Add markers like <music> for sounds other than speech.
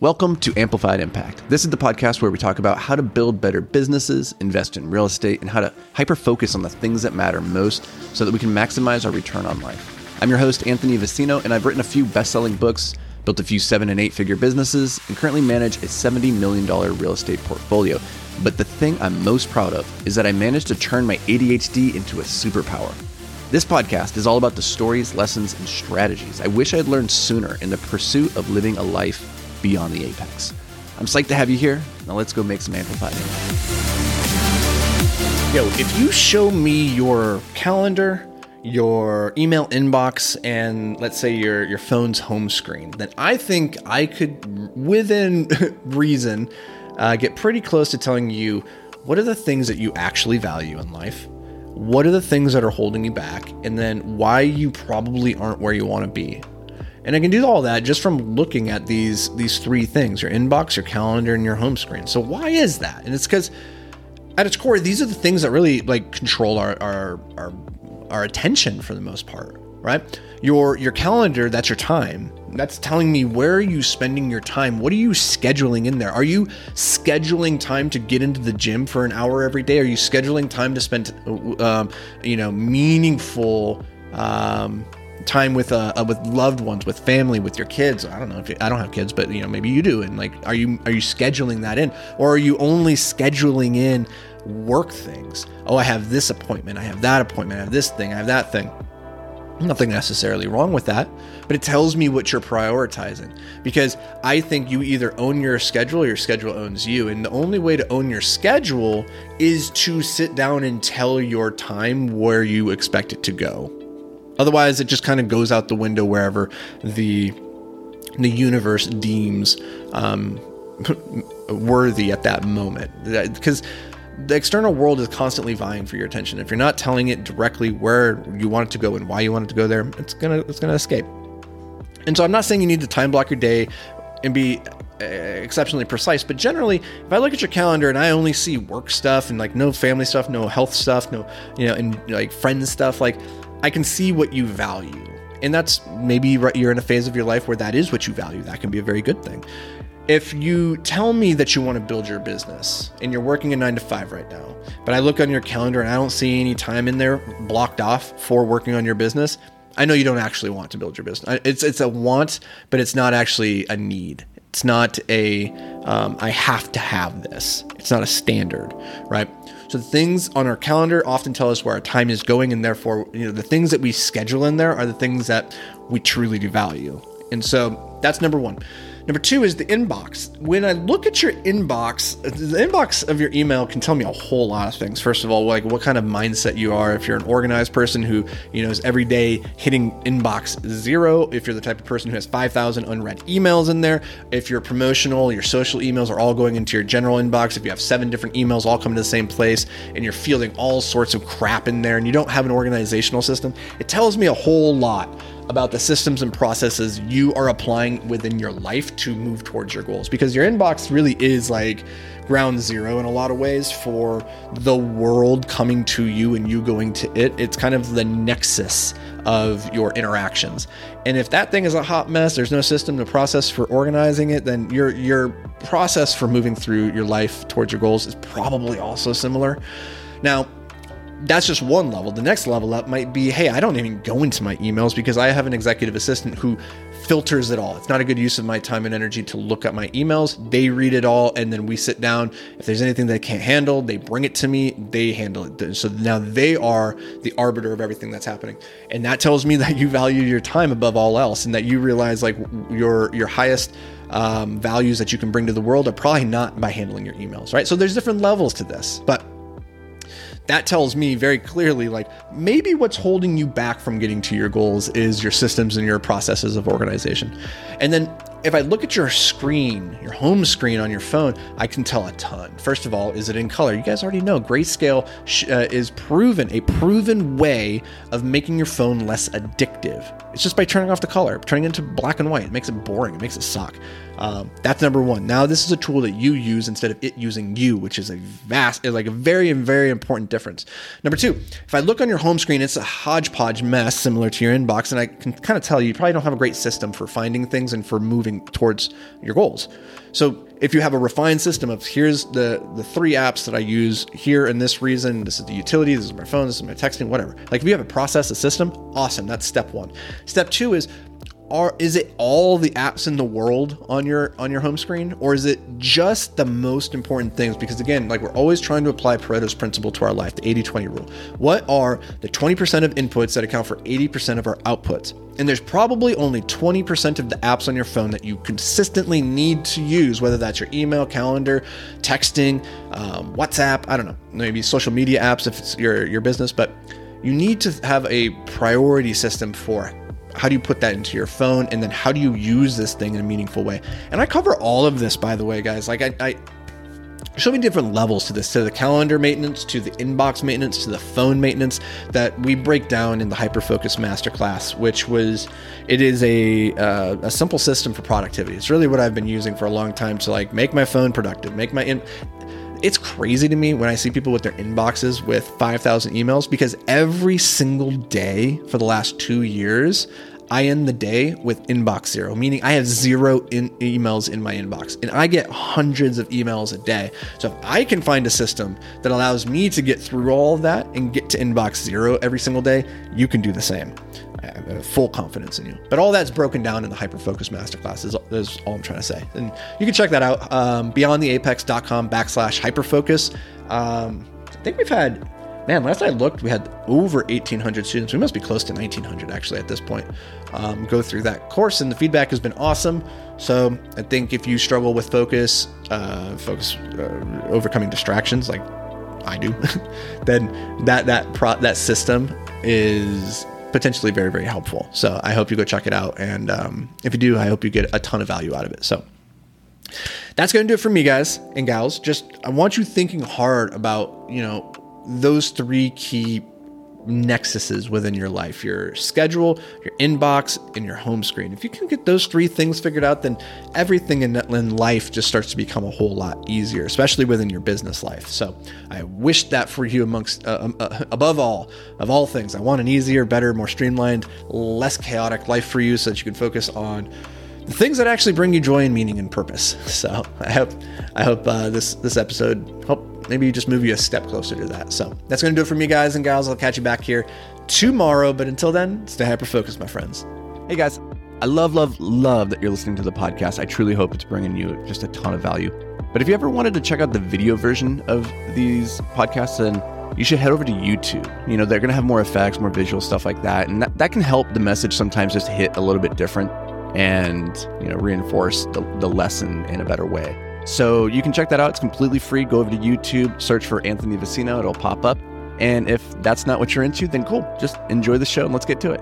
Welcome to Amplified Impact. This is the podcast where we talk about how to build better businesses, invest in real estate, and how to hyper focus on the things that matter most so that we can maximize our return on life. I'm your host, Anthony Vicino, and I've written a few best selling books, built a few seven and eight figure businesses, and currently manage a $70 million real estate portfolio. But the thing I'm most proud of is that I managed to turn my ADHD into a superpower. This podcast is all about the stories, lessons, and strategies I wish I'd learned sooner in the pursuit of living a life beyond the apex. I'm psyched to have you here. Now let's go make some amplified Yo, if you show me your calendar, your email inbox, and let's say your your phone's home screen, then I think I could, within <laughs> reason, uh, get pretty close to telling you what are the things that you actually value in life, what are the things that are holding you back, and then why you probably aren't where you want to be. And I can do all that just from looking at these these three things: your inbox, your calendar, and your home screen. So why is that? And it's because at its core, these are the things that really like control our our our, our attention for the most part, right? Your your calendar, that's your time. That's telling me where are you spending your time? What are you scheduling in there? Are you scheduling time to get into the gym for an hour every day? Are you scheduling time to spend, um, you know, meaningful um, time with uh, uh, with loved ones, with family, with your kids. I don't know if you, I don't have kids, but you know maybe you do. And like, are you are you scheduling that in, or are you only scheduling in work things? Oh, I have this appointment, I have that appointment, I have this thing, I have that thing. Nothing necessarily wrong with that, but it tells me what you're prioritizing because I think you either own your schedule or your schedule owns you. And the only way to own your schedule is to sit down and tell your time where you expect it to go. Otherwise, it just kind of goes out the window wherever the the universe deems um, <laughs> worthy at that moment. Because the external world is constantly vying for your attention. If you're not telling it directly where you want it to go and why you want it to go there, it's gonna it's gonna escape. And so I'm not saying you need to time block your day and be uh, exceptionally precise, but generally, if I look at your calendar and I only see work stuff and like no family stuff, no health stuff, no you know, and like friends stuff, like I can see what you value. And that's maybe you're in a phase of your life where that is what you value. That can be a very good thing. If you tell me that you want to build your business and you're working a nine to five right now, but I look on your calendar and I don't see any time in there blocked off for working on your business, I know you don't actually want to build your business. It's it's a want, but it's not actually a need. It's not a um, I have to have this. It's not a standard, right? So the things on our calendar often tell us where our time is going, and therefore, you know, the things that we schedule in there are the things that we truly do value. And so that's number one. Number two is the inbox. When I look at your inbox, the inbox of your email can tell me a whole lot of things. First of all, like what kind of mindset you are. If you're an organized person who, you know, is every day hitting inbox zero, if you're the type of person who has 5,000 unread emails in there, if you're promotional, your social emails are all going into your general inbox, if you have seven different emails all coming to the same place and you're fielding all sorts of crap in there and you don't have an organizational system, it tells me a whole lot about the systems and processes you are applying within your life to move towards your goals because your inbox really is like ground zero in a lot of ways for the world coming to you and you going to it. It's kind of the nexus of your interactions. And if that thing is a hot mess, there's no system, no process for organizing it, then your your process for moving through your life towards your goals is probably also similar. Now, that's just one level. The next level up might be, hey, I don't even go into my emails because I have an executive assistant who filters it all. It's not a good use of my time and energy to look at my emails. They read it all and then we sit down. If there's anything they can't handle, they bring it to me, they handle it. So now they are the arbiter of everything that's happening. And that tells me <laughs> that you value your time above all else and that you realize like your your highest um, values that you can bring to the world are probably not by handling your emails, right? So there's different levels to this. But that tells me very clearly like maybe what's holding you back from getting to your goals is your systems and your processes of organization. And then if I look at your screen, your home screen on your phone, I can tell a ton. First of all, is it in color? You guys already know grayscale uh, is proven, a proven way of making your phone less addictive It's just by turning off the color, turning it into black and white. It makes it boring. It makes it suck. Um, that's number one. Now this is a tool that you use instead of it using you, which is a vast, like a very, very important difference. Number two, if I look on your home screen, it's a hodgepodge mess similar to your inbox, and I can kind of tell you, you probably don't have a great system for finding things and for moving towards your goals. So if you have a refined system of here's the the three apps that I use here and this reason, this is the utility, this is my phone, this is my texting, whatever. Like if you have a process, a system, awesome. That's step one. Step two is are is it all the apps in the world on your on your home screen? Or is it just the most important things? Because again like we're always trying to apply pareto's principle to our life the 80-20 rule. What are the 20% of inputs that account for 80% of our outputs? And there's probably only 20% of the apps on your phone that you consistently need to use whether that's your email calendar texting um, whatsapp i don't know maybe social media apps if it's your your business. But you need to have a priority system for how do you put that into your phone and then how do you use this thing in a meaningful way? And i cover all of this by the way guys. Like i, I so many different levels to this to the calendar maintenance to the inbox maintenance to the phone maintenance that we break down in the hyperfocus masterclass which was it is a uh, a simple system for productivity. It's really what i've been using for a long time to like make my phone productive make my in it's crazy to me when I see people with their inboxes with 5,000 emails because every single day for the last two years, I end the day with inbox zero, meaning I have zero in emails in my inbox and I get hundreds of emails a day. So if I can find a system that allows me to get through all of that and get to inbox zero every single day, you can do the same. I have full confidence in you. But all that's broken down in the Hyperfocus Masterclass is, is all I'm trying to say. And you can check that out, um, beyondtheapex.com backslash hyperfocus. Um, I think we've had man, last I looked, we had over 1,800 students. We must be close to 1,900 actually at this point. Um, go through that course, and the feedback has been awesome. So I think if you struggle with focus, uh, focus, uh, overcoming distractions like I do, <laughs> then that that pro- that system is potentially very very helpful. So I hope you go check it out, and um, if you do, I hope you get a ton of value out of it. So that's going to do it for me, guys and gals. Just I want you thinking hard about you know those three key nexuses within your life your schedule, your inbox, and your home screen. If you can get those three things figured out, then everything in, life just starts to become a whole lot easier, especially within your business life. So I wish that for you amongst, uh, um, uh, above all, of all things. I want an easier, better, more streamlined, less chaotic life for you so that you can focus on the things that actually bring you joy and meaning and purpose. So I hope I hope uh, this this episode hope maybe you just move you a step closer to that. So that's going to do it for me, guys and gals. I'll catch you back here tomorrow. But until then, stay hyper focused, my friends. Hey, guys. I love, love, love that you're listening to the podcast. I truly hope it's bringing you just a ton of value. But if you ever wanted to check out the video version of these podcasts, then you should head over to YouTube. You know, they're going to have more effects, more visual stuff like that. And that, that can help the message sometimes just hit a little bit different and, you know, reinforce the, the lesson in a better way. So you can check that out. It's completely free. Go over to YouTube, search for Anthony Vicino, it'll pop up. And if that's not what you're into, then cool. Just enjoy the show and let's get to it.